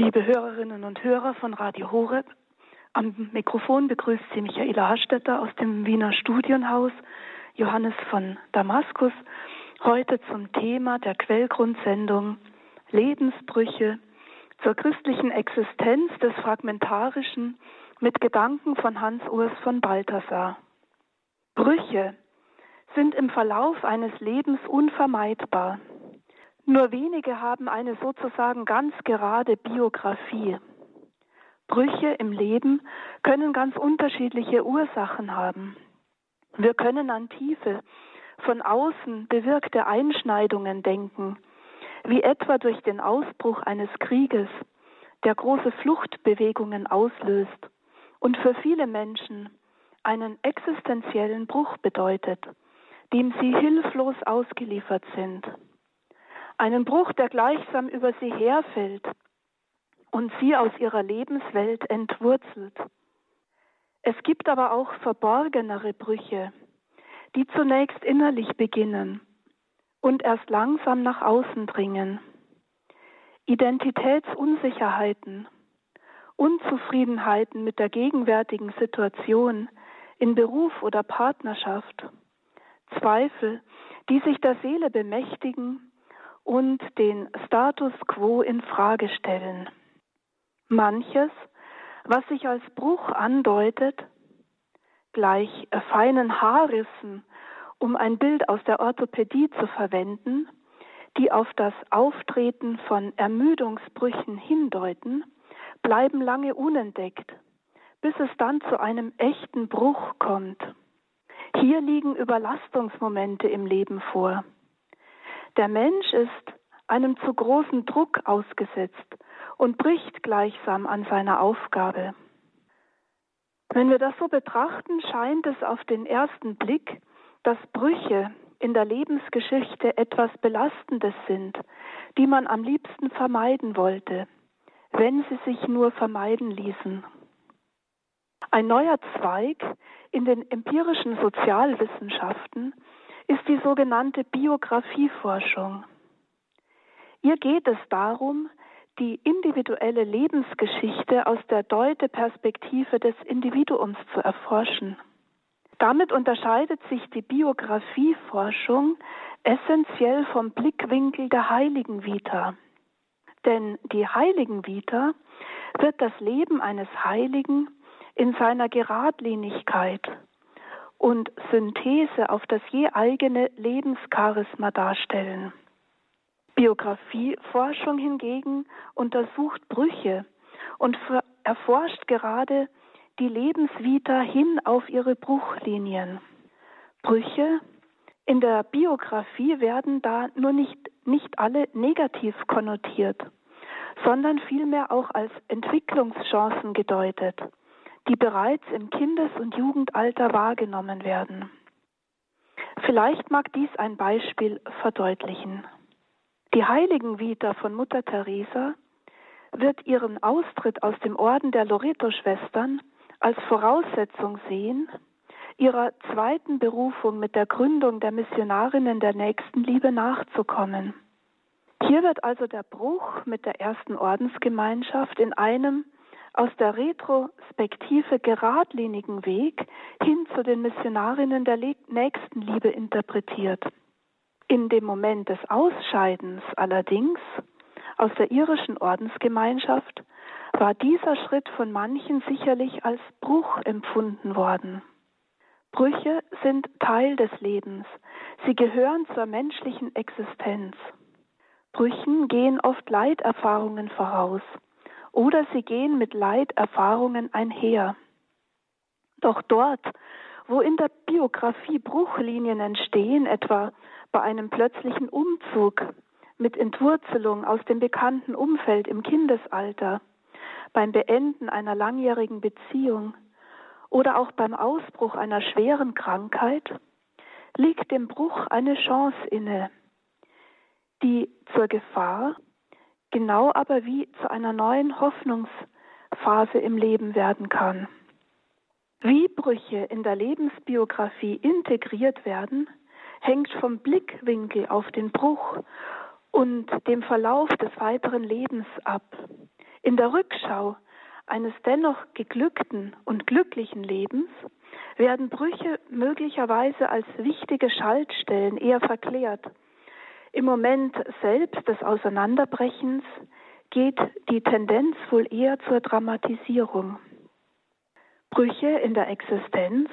Liebe Hörerinnen und Hörer von Radio Horeb, am Mikrofon begrüßt Sie Michaela Hastetter aus dem Wiener Studienhaus, Johannes von Damaskus, heute zum Thema der Quellgrundsendung Lebensbrüche zur christlichen Existenz des Fragmentarischen mit Gedanken von Hans Urs von Balthasar. Brüche sind im Verlauf eines Lebens unvermeidbar. Nur wenige haben eine sozusagen ganz gerade Biografie. Brüche im Leben können ganz unterschiedliche Ursachen haben. Wir können an tiefe, von außen bewirkte Einschneidungen denken, wie etwa durch den Ausbruch eines Krieges, der große Fluchtbewegungen auslöst und für viele Menschen einen existenziellen Bruch bedeutet, dem sie hilflos ausgeliefert sind. Einen Bruch, der gleichsam über sie herfällt und sie aus ihrer Lebenswelt entwurzelt. Es gibt aber auch verborgenere Brüche, die zunächst innerlich beginnen und erst langsam nach außen dringen. Identitätsunsicherheiten, Unzufriedenheiten mit der gegenwärtigen Situation in Beruf oder Partnerschaft, Zweifel, die sich der Seele bemächtigen und den Status quo in Frage stellen. Manches, was sich als Bruch andeutet, gleich feinen Haarrissen um ein Bild aus der Orthopädie zu verwenden, die auf das Auftreten von Ermüdungsbrüchen hindeuten, bleiben lange unentdeckt, bis es dann zu einem echten Bruch kommt. Hier liegen Überlastungsmomente im Leben vor. Der Mensch ist einem zu großen Druck ausgesetzt und bricht gleichsam an seiner Aufgabe. Wenn wir das so betrachten, scheint es auf den ersten Blick, dass Brüche in der Lebensgeschichte etwas Belastendes sind, die man am liebsten vermeiden wollte, wenn sie sich nur vermeiden ließen. Ein neuer Zweig in den empirischen Sozialwissenschaften ist die sogenannte Biografieforschung. Ihr geht es darum, die individuelle Lebensgeschichte aus der Deute-Perspektive des Individuums zu erforschen. Damit unterscheidet sich die Biografieforschung essentiell vom Blickwinkel der Heiligen Vita. Denn die Heiligen Vita wird das Leben eines Heiligen in seiner Geradlinigkeit und Synthese auf das je eigene Lebenscharisma darstellen. Biografieforschung hingegen untersucht Brüche und erforscht gerade die Lebensvita hin auf ihre Bruchlinien. Brüche in der Biografie werden da nur nicht, nicht alle negativ konnotiert, sondern vielmehr auch als Entwicklungschancen gedeutet, die bereits im Kindes- und Jugendalter wahrgenommen werden. Vielleicht mag dies ein Beispiel verdeutlichen. Die Heiligenvita von Mutter Teresa wird ihren Austritt aus dem Orden der Loreto-Schwestern als Voraussetzung sehen, ihrer zweiten Berufung mit der Gründung der Missionarinnen der Nächstenliebe nachzukommen. Hier wird also der Bruch mit der ersten Ordensgemeinschaft in einem aus der Retrospektive geradlinigen Weg hin zu den Missionarinnen der Nächstenliebe interpretiert. In dem Moment des Ausscheidens allerdings aus der irischen Ordensgemeinschaft war dieser Schritt von manchen sicherlich als Bruch empfunden worden. Brüche sind Teil des Lebens. Sie gehören zur menschlichen Existenz. Brüchen gehen oft Leiterfahrungen voraus oder sie gehen mit Leiterfahrungen einher. Doch dort, wo in der Biografie Bruchlinien entstehen, etwa bei einem plötzlichen Umzug mit Entwurzelung aus dem bekannten Umfeld im Kindesalter, beim Beenden einer langjährigen Beziehung oder auch beim Ausbruch einer schweren Krankheit liegt dem Bruch eine Chance inne, die zur Gefahr, genau aber wie zu einer neuen Hoffnungsphase im Leben werden kann. Wie Brüche in der Lebensbiografie integriert werden, hängt vom Blickwinkel auf den Bruch und dem Verlauf des weiteren Lebens ab In der Rückschau eines dennoch geglückten und glücklichen Lebens werden Brüche möglicherweise als wichtige Schaltstellen eher verklärt. Im Moment selbst des Auseinanderbrechens geht die Tendenz wohl eher zur Dramatisierung. Brüche in der Existenz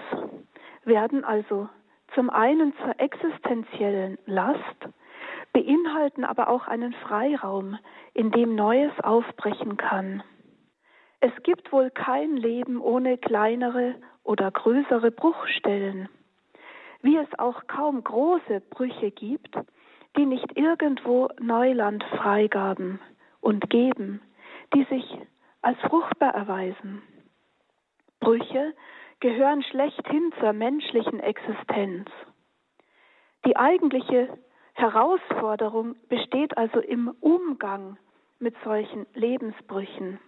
werden also zum einen zur existenziellen Last, beinhalten aber auch einen Freiraum, in dem Neues aufbrechen kann. Es gibt wohl kein Leben ohne kleinere oder größere Bruchstellen, wie es auch kaum große Brüche gibt, die nicht irgendwo Neuland freigaben und geben, die sich als fruchtbar erweisen. Brüche gehören schlechthin zur menschlichen Existenz. Die eigentliche Herausforderung besteht also im Umgang mit solchen Lebensbrüchen.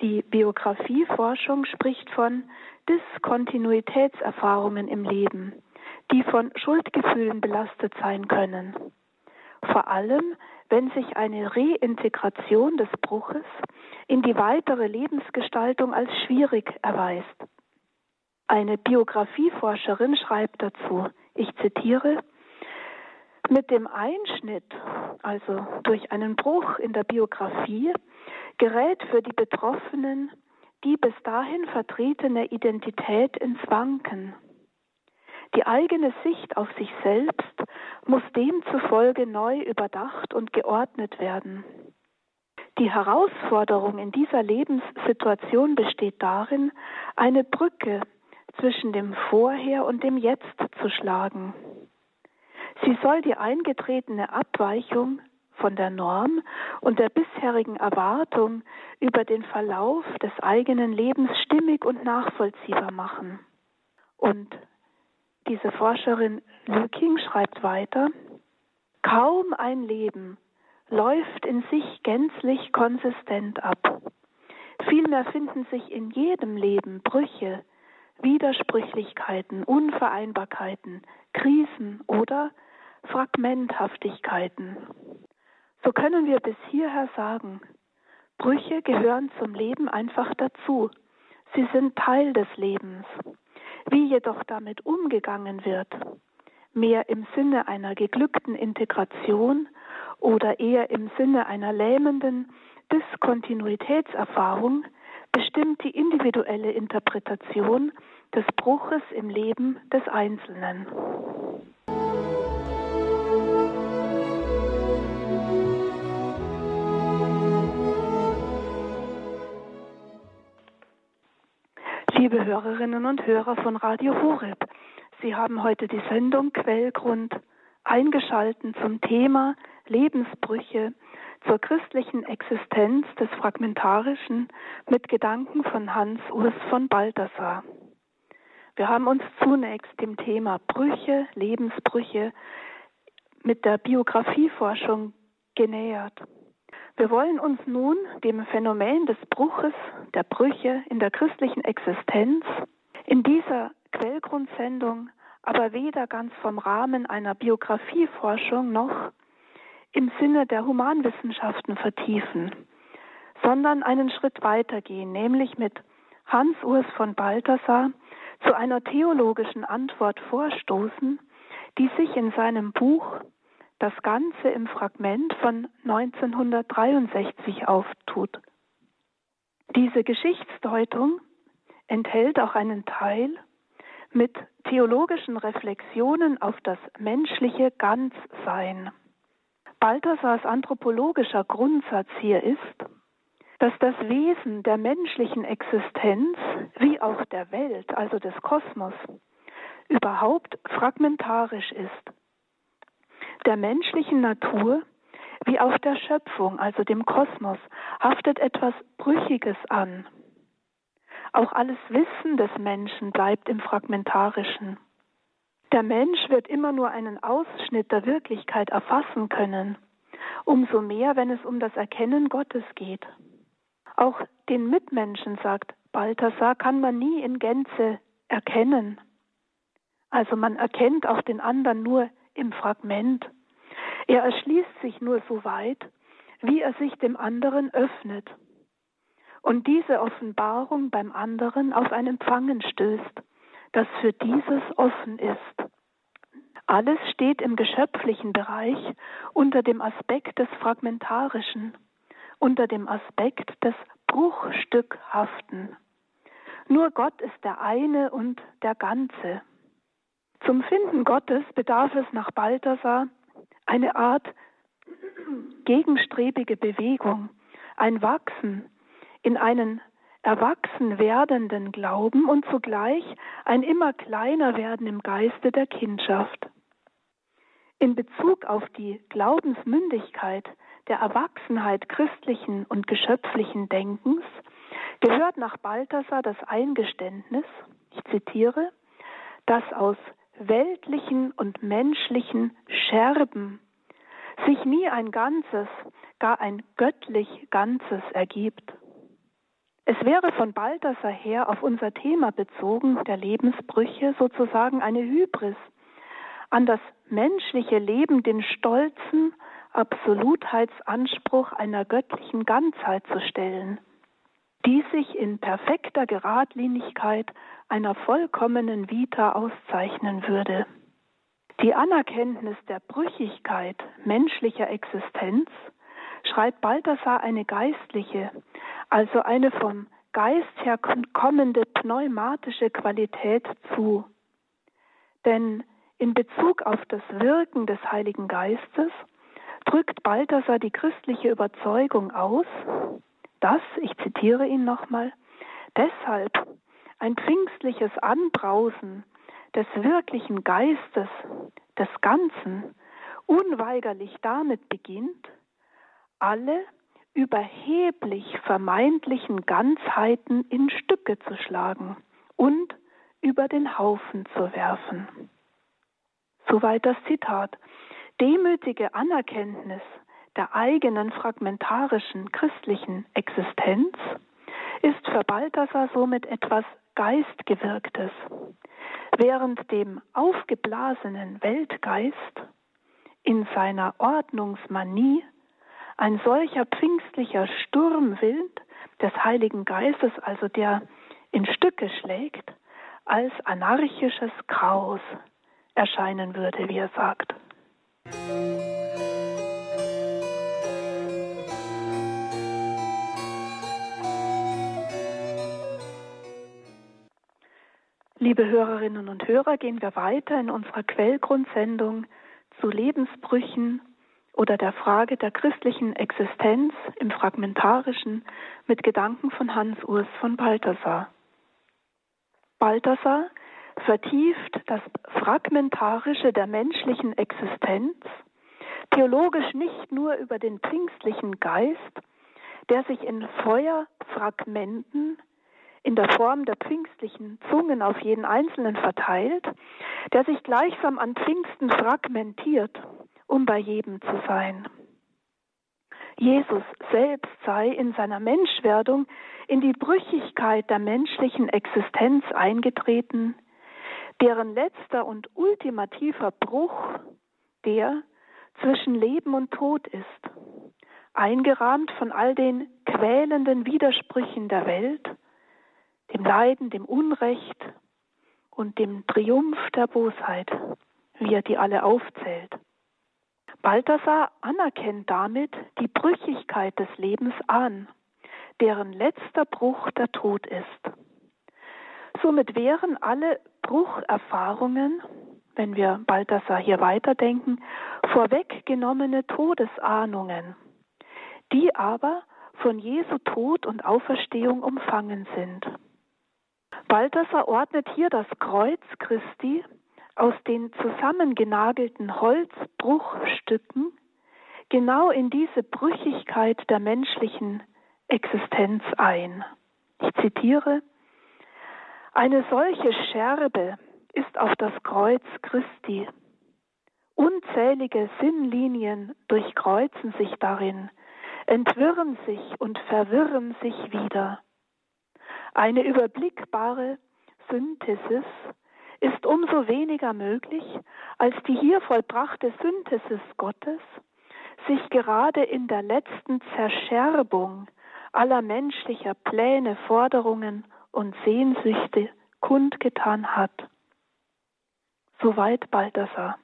Die Biografieforschung spricht von Diskontinuitätserfahrungen im Leben, die von Schuldgefühlen belastet sein können. Vor allem, wenn sich eine Reintegration des Bruches in die weitere Lebensgestaltung als schwierig erweist. Eine Biografieforscherin schreibt dazu, ich zitiere, mit dem Einschnitt, also durch einen Bruch in der Biografie, gerät für die Betroffenen die bis dahin vertretene Identität ins Wanken. Die eigene Sicht auf sich selbst muss demzufolge neu überdacht und geordnet werden. Die Herausforderung in dieser Lebenssituation besteht darin, eine Brücke zwischen dem Vorher und dem Jetzt zu schlagen. Sie soll die eingetretene Abweichung von der Norm und der bisherigen Erwartung über den Verlauf des eigenen Lebens stimmig und nachvollziehbar machen. Und diese Forscherin Lüking schreibt weiter, kaum ein Leben läuft in sich gänzlich konsistent ab. Vielmehr finden sich in jedem Leben Brüche, Widersprüchlichkeiten, Unvereinbarkeiten, Krisen oder Fragmenthaftigkeiten. So können wir bis hierher sagen, Brüche gehören zum Leben einfach dazu. Sie sind Teil des Lebens. Wie jedoch damit umgegangen wird, mehr im Sinne einer geglückten Integration oder eher im Sinne einer lähmenden Diskontinuitätserfahrung, bestimmt die individuelle Interpretation des Bruches im Leben des Einzelnen. Liebe Hörerinnen und Hörer von Radio Horeb, Sie haben heute die Sendung Quellgrund eingeschalten zum Thema Lebensbrüche zur christlichen Existenz des Fragmentarischen mit Gedanken von Hans Urs von Balthasar. Wir haben uns zunächst dem Thema Brüche, Lebensbrüche mit der Biografieforschung genähert. Wir wollen uns nun dem Phänomen des Bruches, der Brüche in der christlichen Existenz in dieser Quellgrundsendung aber weder ganz vom Rahmen einer Biografieforschung noch im Sinne der Humanwissenschaften vertiefen, sondern einen Schritt weitergehen, nämlich mit Hans Urs von Balthasar zu einer theologischen Antwort vorstoßen, die sich in seinem Buch Das Ganze im Fragment von 1963 auftut. Diese Geschichtsdeutung enthält auch einen Teil mit theologischen Reflexionen auf das menschliche Ganzsein. Balthasars anthropologischer Grundsatz hier ist, dass das Wesen der menschlichen Existenz wie auch der Welt, also des Kosmos, überhaupt fragmentarisch ist. Der menschlichen Natur wie auch der Schöpfung, also dem Kosmos, haftet etwas Brüchiges an. Auch alles Wissen des Menschen bleibt im Fragmentarischen. Der Mensch wird immer nur einen Ausschnitt der Wirklichkeit erfassen können, umso mehr, wenn es um das Erkennen Gottes geht. Auch den Mitmenschen, sagt Balthasar, kann man nie in Gänze erkennen. Also man erkennt auch den anderen nur im Fragment. Er erschließt sich nur so weit, wie er sich dem anderen öffnet. und diese Offenbarung beim anderen auf ein Empfangen stößt, das für dieses offen ist. Alles steht im geschöpflichen Bereich unter dem Aspekt des Fragmentarischen, unter dem Aspekt des Bruchstückhaften. Nur Gott ist der eine und der Ganze. Zum Finden Gottes bedarf es nach Balthasar eine Art gegenstrebige Bewegung, ein Wachsen in einen erwachsen werdenden Glauben und zugleich ein immer kleiner werden im Geiste der Kindschaft. In Bezug auf die Glaubensmündigkeit der Erwachsenheit christlichen und geschöpflichen Denkens gehört nach Balthasar das Eingeständnis, ich zitiere, dass aus weltlichen und menschlichen Scherben sich nie ein Ganzes, gar ein göttlich Ganzes ergibt. Es wäre von Balthasar her auf unser Thema bezogen, der Lebensbrüche, sozusagen eine Hybris, an das menschliche Leben den stolzen Absolutheitsanspruch einer göttlichen Ganzheit zu stellen, die sich in perfekter Geradlinigkeit einer vollkommenen Vita auszeichnen würde. Die Anerkenntnis der Brüchigkeit menschlicher Existenz schreibt Balthasar eine geistliche, also eine vom Geist her kommende pneumatische Qualität zu. Denn in Bezug auf das Wirken des Heiligen Geistes drückt Balthasar die christliche Überzeugung aus, dass, ich zitiere ihn nochmal, deshalb ein pfingstliches Anbrausen des wirklichen Geistes, des Ganzen, unweigerlich damit beginnt, alle überheblich vermeintlichen Ganzheiten in Stücke zu schlagen und über den Haufen zu werfen. Soweit das Zitat. Demütige Anerkenntnis der eigenen fragmentarischen christlichen Existenz ist für Balthasar somit etwas Geistgewirktes, während dem aufgeblasenen Weltgeist in seiner Ordnungsmanie ein solcher pfingstlicher Sturmwind des Heiligen Geistes, also der in Stücke schlägt, als anarchisches Chaos erscheinen würde, wie er sagt. Liebe Hörerinnen und Hörer, gehen wir weiter in unserer Quellgrundsendung zu Lebensbrüchen oder der Frage der christlichen Existenz im Fragmentarischen mit Gedanken von Hans Urs von Balthasar. Balthasar vertieft das Fragmentarische der menschlichen Existenz, theologisch nicht nur über den pfingstlichen Geist, der sich in Feuerfragmenten in der Form der pfingstlichen Zungen auf jeden Einzelnen verteilt, der sich gleichsam an Pfingsten fragmentiert um bei jedem zu sein. Jesus selbst sei in seiner Menschwerdung in die Brüchigkeit der menschlichen Existenz eingetreten, deren letzter und ultimativer Bruch der zwischen Leben und Tod ist, eingerahmt von all den quälenden Widersprüchen der Welt, dem Leiden, dem Unrecht und dem Triumph der Bosheit, wie er die alle aufzählt. Balthasar anerkennt damit die Brüchigkeit des Lebens an, deren letzter Bruch der Tod ist. Somit wären alle Brucherfahrungen, wenn wir Balthasar hier weiterdenken, vorweggenommene Todesahnungen, die aber von Jesu Tod und Auferstehung umfangen sind. Balthasar ordnet hier das Kreuz Christi aus den zusammengenagelten Holzbruchstücken genau in diese Brüchigkeit der menschlichen Existenz ein. Ich zitiere, eine solche Scherbe ist auf das Kreuz Christi. Unzählige Sinnlinien durchkreuzen sich darin, entwirren sich und verwirren sich wieder. Eine überblickbare Synthesis ist umso weniger möglich, als die hier vollbrachte Synthesis Gottes sich gerade in der letzten Zerscherbung aller menschlicher Pläne, Forderungen und Sehnsüchte kundgetan hat. Soweit Balthasar.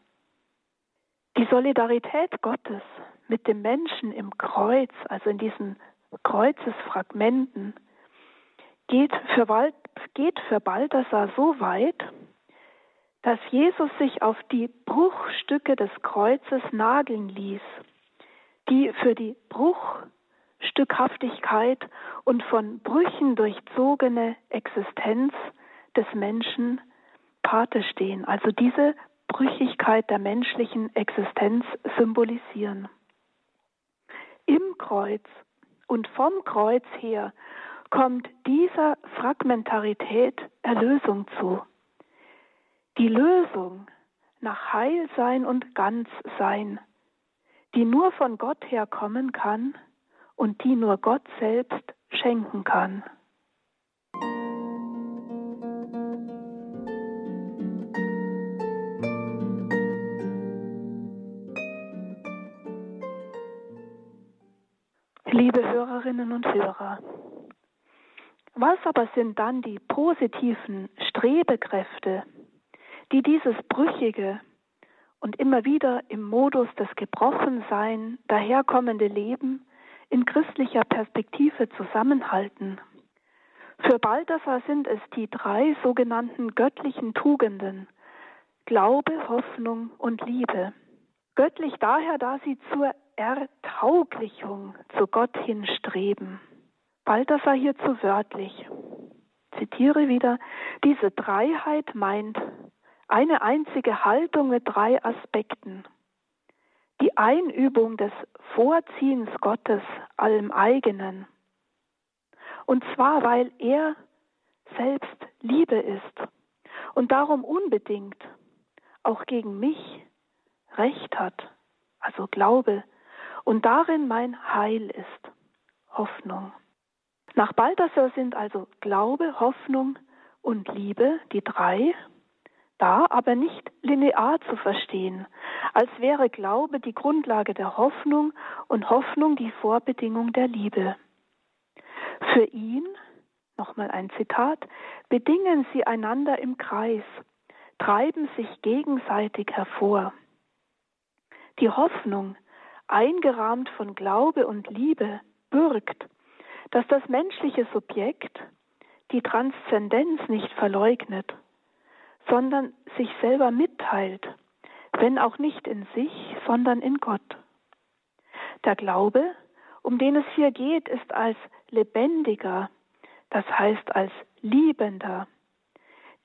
Die Solidarität Gottes mit dem Menschen im Kreuz, also in diesen Kreuzesfragmenten, geht für, geht für Balthasar so weit, dass Jesus sich auf die Bruchstücke des Kreuzes nageln ließ, die für die Bruchstückhaftigkeit und von Brüchen durchzogene Existenz des Menschen Pate stehen, also diese Brüchigkeit der menschlichen Existenz symbolisieren. Im Kreuz und vom Kreuz her kommt dieser Fragmentarität Erlösung zu. Die Lösung nach Heilsein und Ganzsein, die nur von Gott herkommen kann und die nur Gott selbst schenken kann. Liebe Hörerinnen und Hörer, was aber sind dann die positiven Strebekräfte, die dieses brüchige und immer wieder im Modus des Gebrochensein daherkommende Leben in christlicher Perspektive zusammenhalten? Für Balthasar sind es die drei sogenannten göttlichen Tugenden Glaube, Hoffnung und Liebe. Göttlich daher, da sie zur Ertauglichung zu Gott hinstreben. Balthasar hierzu wörtlich. Zitiere wieder, diese Dreiheit meint eine einzige Haltung mit drei Aspekten. Die Einübung des Vorziehens Gottes allem eigenen. Und zwar, weil er selbst Liebe ist und darum unbedingt auch gegen mich Recht hat, also Glaube, und darin mein Heil ist, Hoffnung. Nach Balthasar sind also Glaube, Hoffnung und Liebe, die drei, da aber nicht linear zu verstehen, als wäre Glaube die Grundlage der Hoffnung und Hoffnung die Vorbedingung der Liebe. Für ihn, nochmal ein Zitat, bedingen sie einander im Kreis, treiben sich gegenseitig hervor. Die Hoffnung, eingerahmt von Glaube und Liebe, birgt, dass das menschliche Subjekt die Transzendenz nicht verleugnet, sondern sich selber mitteilt, wenn auch nicht in sich, sondern in Gott. Der Glaube, um den es hier geht, ist als lebendiger, das heißt als liebender,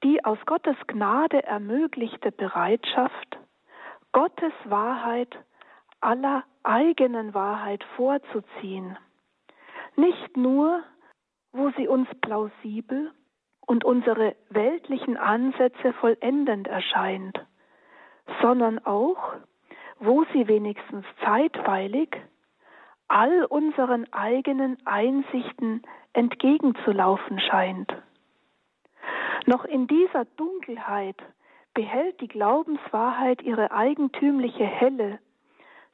die aus Gottes Gnade ermöglichte Bereitschaft, Gottes Wahrheit aller eigenen Wahrheit vorzuziehen. Nicht nur, wo sie uns plausibel und unsere weltlichen Ansätze vollendend erscheint, sondern auch, wo sie wenigstens zeitweilig all unseren eigenen Einsichten entgegenzulaufen scheint. Noch in dieser Dunkelheit behält die Glaubenswahrheit ihre eigentümliche Helle,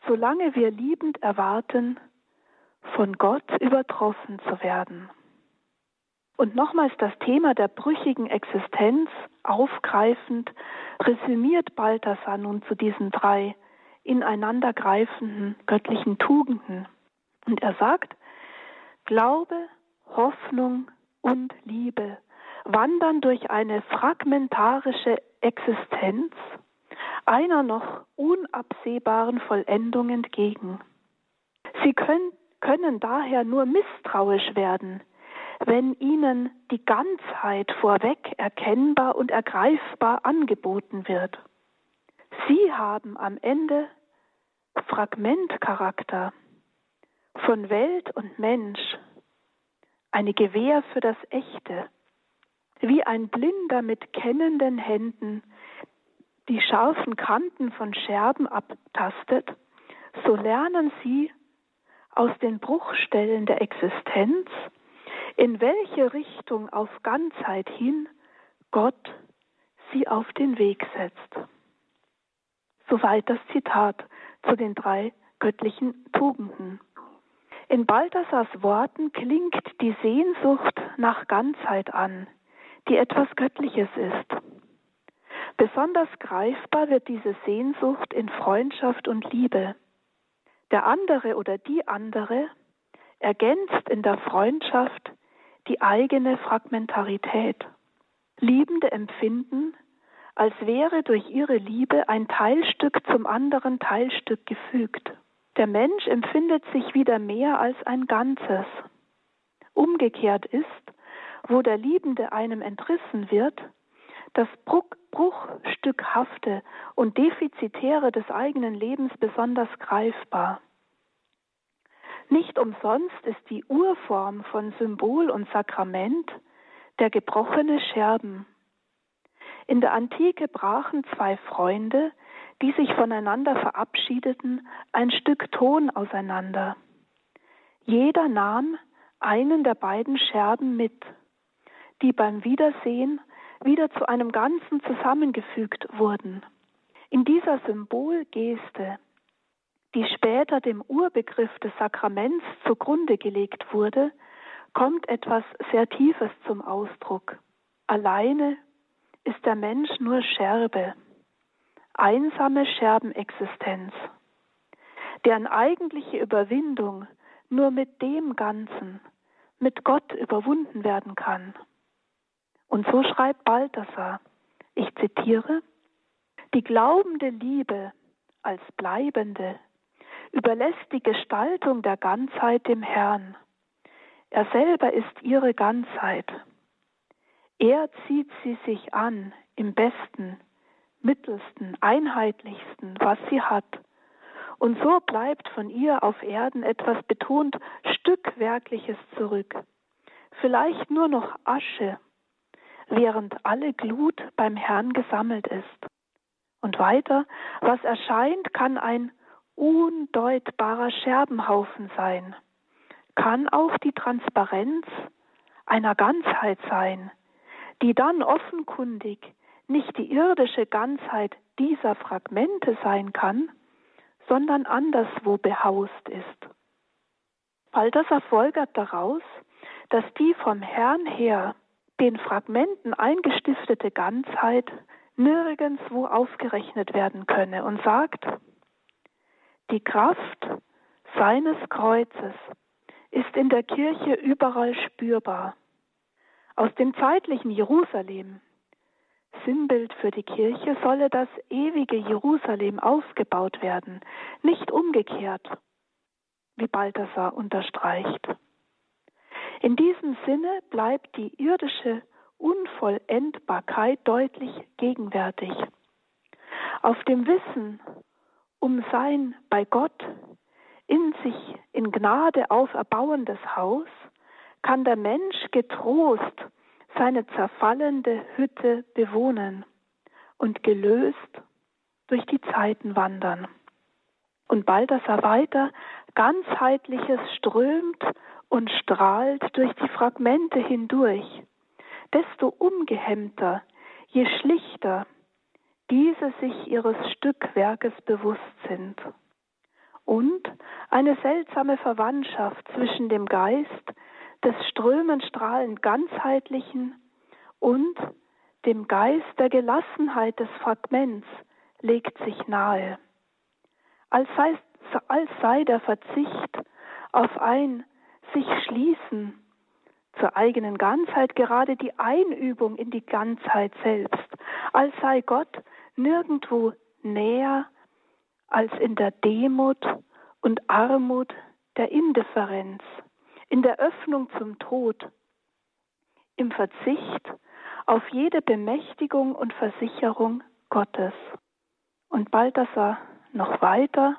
solange wir liebend erwarten, von Gott übertroffen zu werden. Und nochmals das Thema der brüchigen Existenz aufgreifend, resümiert Balthasar nun zu diesen drei ineinandergreifenden göttlichen Tugenden. Und er sagt, Glaube, Hoffnung und Liebe wandern durch eine fragmentarische Existenz einer noch unabsehbaren Vollendung entgegen. Sie können, können daher nur misstrauisch werden, wenn ihnen die Ganzheit vorweg erkennbar und ergreifbar angeboten wird. Sie haben am Ende Fragmentcharakter von Welt und Mensch, eine Gewähr für das Echte, wie ein Blinder mit kennenden Händen die scharfen Kanten von Scherben abtastet, so lernen sie aus den Bruchstellen der Existenz, in welche Richtung auf Ganzheit hin Gott sie auf den Weg setzt. Soweit das Zitat zu den drei göttlichen Tugenden. In Balthasars Worten klingt die Sehnsucht nach Ganzheit an, die etwas Göttliches ist. Besonders greifbar wird diese Sehnsucht in Freundschaft und Liebe. Der andere oder die andere ergänzt in der Freundschaft die eigene Fragmentarität. Liebende empfinden, als wäre durch ihre Liebe ein Teilstück zum anderen Teilstück gefügt. Der Mensch empfindet sich wieder mehr als ein Ganzes. Umgekehrt ist, wo der Liebende einem entrissen wird, das Bruchstückhafte und Defizitäre des eigenen Lebens besonders greifbar. Nicht umsonst ist die Urform von Symbol und Sakrament der gebrochene Scherben. In der Antike brachen zwei Freunde, die sich voneinander verabschiedeten, ein Stück Ton auseinander. Jeder nahm einen der beiden Scherben mit, die beim Wiedersehen wieder zu einem Ganzen zusammengefügt wurden. In dieser Symbolgeste, die später dem Urbegriff des Sakraments zugrunde gelegt wurde, kommt etwas sehr Tiefes zum Ausdruck. Alleine ist der Mensch nur Scherbe, einsame Scherbenexistenz, deren eigentliche Überwindung nur mit dem Ganzen, mit Gott überwunden werden kann. Und so schreibt Balthasar, ich zitiere, die glaubende Liebe als bleibende überlässt die Gestaltung der Ganzheit dem Herrn. Er selber ist ihre Ganzheit. Er zieht sie sich an im besten, mittelsten, einheitlichsten, was sie hat. Und so bleibt von ihr auf Erden etwas betont Stückwerkliches zurück. Vielleicht nur noch Asche, während alle Glut beim Herrn gesammelt ist. Und weiter, was erscheint, kann ein undeutbarer Scherbenhaufen sein, kann auch die Transparenz einer Ganzheit sein, die dann offenkundig nicht die irdische Ganzheit dieser Fragmente sein kann, sondern anderswo behaust ist. Balthasar folgert daraus, dass die vom Herrn her den Fragmenten eingestiftete Ganzheit nirgendswo aufgerechnet werden könne und sagt, die Kraft seines Kreuzes ist in der Kirche überall spürbar. Aus dem zeitlichen Jerusalem, Sinnbild für die Kirche, solle das ewige Jerusalem ausgebaut werden, nicht umgekehrt, wie Balthasar unterstreicht. In diesem Sinne bleibt die irdische Unvollendbarkeit deutlich gegenwärtig. Auf dem Wissen um sein bei Gott in sich in Gnade auferbauendes Haus kann der Mensch getrost seine zerfallende Hütte bewohnen und gelöst durch die Zeiten wandern. Und Balthasar weiter, ganzheitliches strömt und strahlt durch die Fragmente hindurch, desto ungehemmter, je schlichter diese sich ihres Stückwerkes bewusst sind. Und eine seltsame Verwandtschaft zwischen dem Geist des strömend strahlend ganzheitlichen und dem Geist der Gelassenheit des Fragments legt sich nahe, als sei, als sei der Verzicht auf ein sich schließen zur eigenen Ganzheit gerade die Einübung in die Ganzheit selbst, als sei Gott nirgendwo näher als in der Demut und Armut der Indifferenz, in der Öffnung zum Tod, im Verzicht auf jede Bemächtigung und Versicherung Gottes. Und Balthasar noch weiter,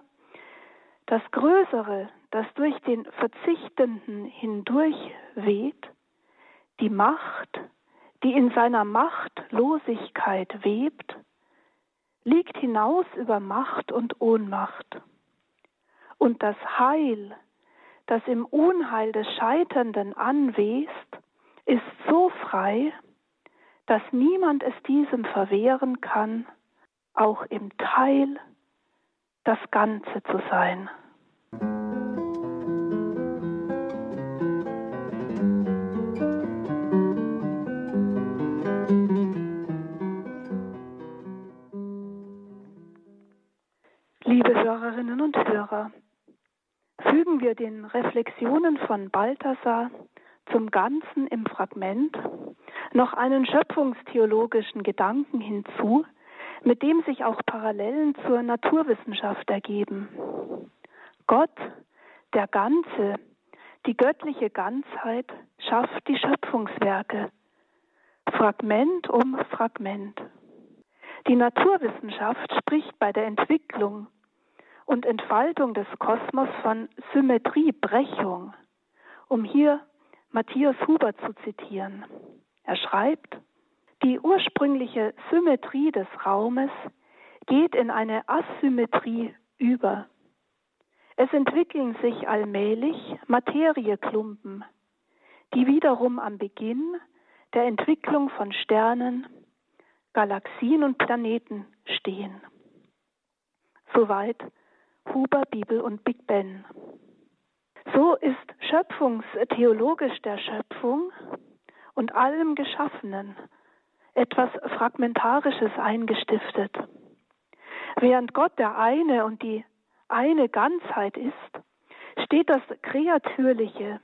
das Größere das durch den Verzichtenden hindurch weht, die Macht, die in seiner Machtlosigkeit webt, liegt hinaus über Macht und Ohnmacht. Und das Heil, das im Unheil des Scheiternden anwest, ist so frei, dass niemand es diesem verwehren kann, auch im Teil das Ganze zu sein. Wir den Reflexionen von Balthasar zum Ganzen im Fragment noch einen schöpfungstheologischen Gedanken hinzu, mit dem sich auch Parallelen zur Naturwissenschaft ergeben. Gott, der Ganze, die göttliche Ganzheit, schafft die Schöpfungswerke, Fragment um Fragment. Die Naturwissenschaft spricht bei der Entwicklung und Entfaltung des Kosmos von Symmetriebrechung, um hier Matthias Huber zu zitieren. Er schreibt, die ursprüngliche Symmetrie des Raumes geht in eine Asymmetrie über. Es entwickeln sich allmählich Materieklumpen, die wiederum am Beginn der Entwicklung von Sternen, Galaxien und Planeten stehen. Soweit Huber, Bibel und Big Ben. So ist schöpfungstheologisch der Schöpfung und allem Geschaffenen etwas Fragmentarisches eingestiftet. Während Gott der eine und die eine Ganzheit ist, steht das Kreatürliche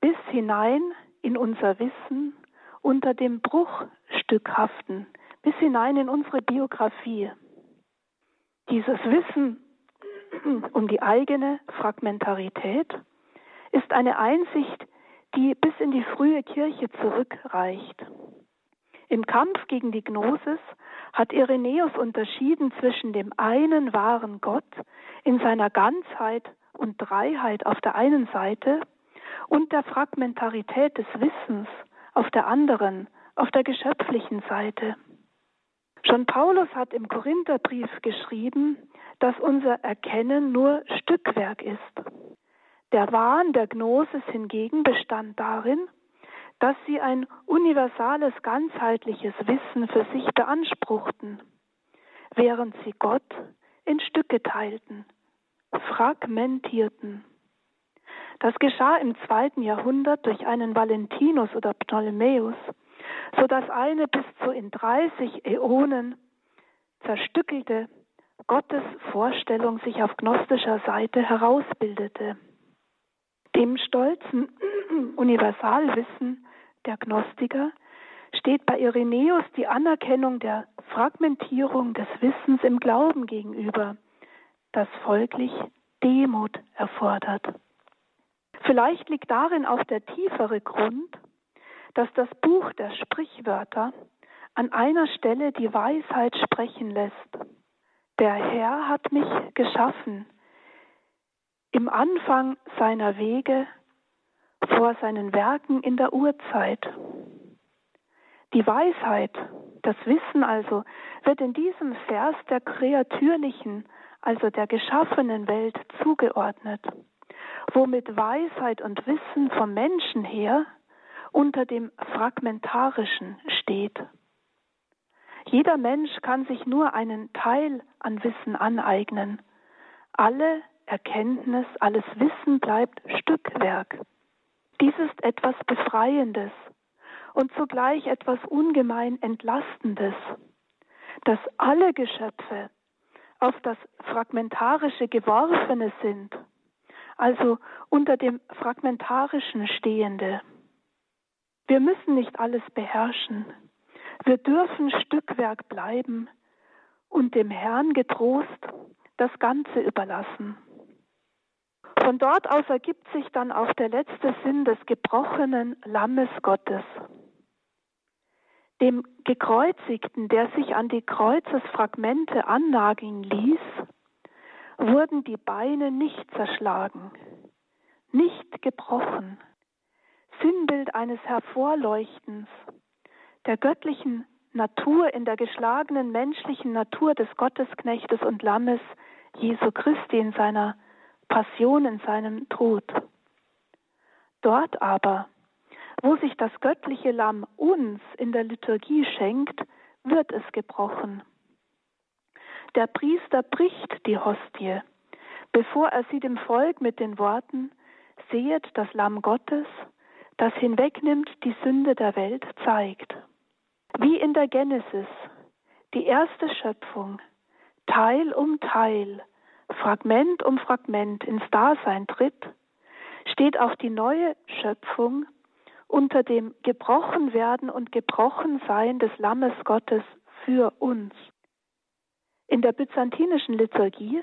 bis hinein in unser Wissen unter dem Bruchstückhaften, bis hinein in unsere Biografie. Dieses Wissen um die eigene Fragmentarität ist eine Einsicht, die bis in die frühe Kirche zurückreicht. Im Kampf gegen die Gnosis hat Irenäus unterschieden zwischen dem einen wahren Gott in seiner Ganzheit und Dreiheit auf der einen Seite und der Fragmentarität des Wissens auf der anderen, auf der geschöpflichen Seite. Schon Paulus hat im Korintherbrief geschrieben, dass unser Erkennen nur Stückwerk ist. Der Wahn der Gnosis hingegen bestand darin, dass sie ein universales, ganzheitliches Wissen für sich beanspruchten, während sie Gott in Stücke teilten, fragmentierten. Das geschah im zweiten Jahrhundert durch einen Valentinus oder Ptolemäus, so dass eine bis zu in 30 Äonen zerstückelte Gottes Vorstellung sich auf gnostischer Seite herausbildete. Dem stolzen Universalwissen der Gnostiker steht bei Irenäus die Anerkennung der Fragmentierung des Wissens im Glauben gegenüber, das folglich Demut erfordert. Vielleicht liegt darin auch der tiefere Grund, dass das Buch der Sprichwörter an einer Stelle die Weisheit sprechen lässt. Der Herr hat mich geschaffen, im Anfang seiner Wege, vor seinen Werken in der Urzeit. Die Weisheit, das Wissen also, wird in diesem Vers der kreatürlichen, also der geschaffenen Welt zugeordnet, womit Weisheit und Wissen vom Menschen her unter dem Fragmentarischen steht. Jeder Mensch kann sich nur einen Teil an Wissen aneignen. Alle Erkenntnis, alles Wissen bleibt Stückwerk. Dies ist etwas Befreiendes und zugleich etwas ungemein Entlastendes, dass alle Geschöpfe auf das Fragmentarische geworfene sind, also unter dem Fragmentarischen Stehende. Wir müssen nicht alles beherrschen. Wir dürfen Stückwerk bleiben und dem Herrn getrost das Ganze überlassen. Von dort aus ergibt sich dann auch der letzte Sinn des gebrochenen Lammes Gottes. Dem Gekreuzigten, der sich an die Kreuzesfragmente annageln ließ, wurden die Beine nicht zerschlagen, nicht gebrochen. Sinnbild eines Hervorleuchtens der göttlichen Natur in der geschlagenen menschlichen Natur des Gottesknechtes und Lammes Jesu Christi in seiner Passion, in seinem Tod. Dort aber, wo sich das göttliche Lamm uns in der Liturgie schenkt, wird es gebrochen. Der Priester bricht die Hostie, bevor er sie dem Volk mit den Worten Sehet das Lamm Gottes, das hinwegnimmt die Sünde der Welt, zeigt. Wie in der Genesis, die erste Schöpfung, Teil um Teil. Fragment um Fragment ins Dasein tritt, steht auch die neue Schöpfung unter dem Gebrochenwerden und Gebrochensein des Lammes Gottes für uns. In der byzantinischen Liturgie,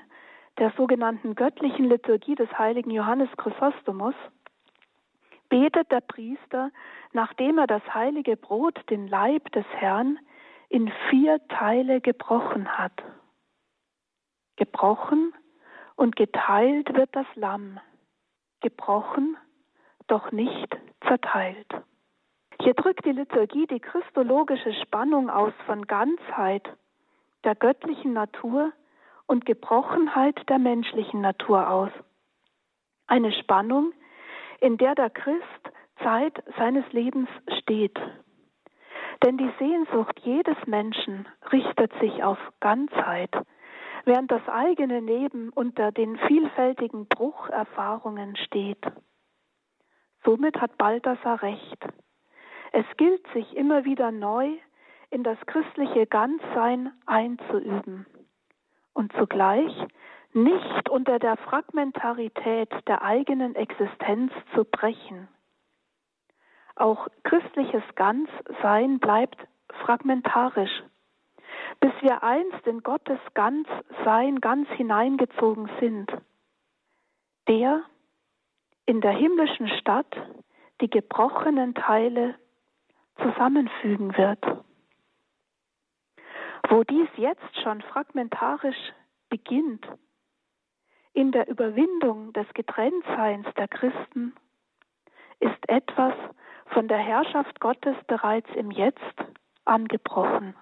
der sogenannten göttlichen Liturgie des heiligen Johannes Chrysostomus, betet der Priester, nachdem er das heilige Brot, den Leib des Herrn, in vier Teile gebrochen hat. Gebrochen und geteilt wird das Lamm. Gebrochen, doch nicht zerteilt. Hier drückt die Liturgie die christologische Spannung aus von Ganzheit der göttlichen Natur und Gebrochenheit der menschlichen Natur aus. Eine Spannung, in der der Christ Zeit seines Lebens steht. Denn die Sehnsucht jedes Menschen richtet sich auf Ganzheit, während das eigene Leben unter den vielfältigen Brucherfahrungen steht. Somit hat Balthasar recht. Es gilt sich immer wieder neu in das christliche Ganzsein einzuüben und zugleich nicht unter der Fragmentarität der eigenen Existenz zu brechen. Auch christliches Ganzsein bleibt fragmentarisch, bis wir einst in Gottes Ganzsein ganz hineingezogen sind. Der in der himmlischen Stadt die gebrochenen Teile zusammenfügen wird. Wo dies jetzt schon fragmentarisch beginnt, in der Überwindung des Getrenntseins der Christen, ist etwas von der Herrschaft Gottes bereits im Jetzt angebrochen.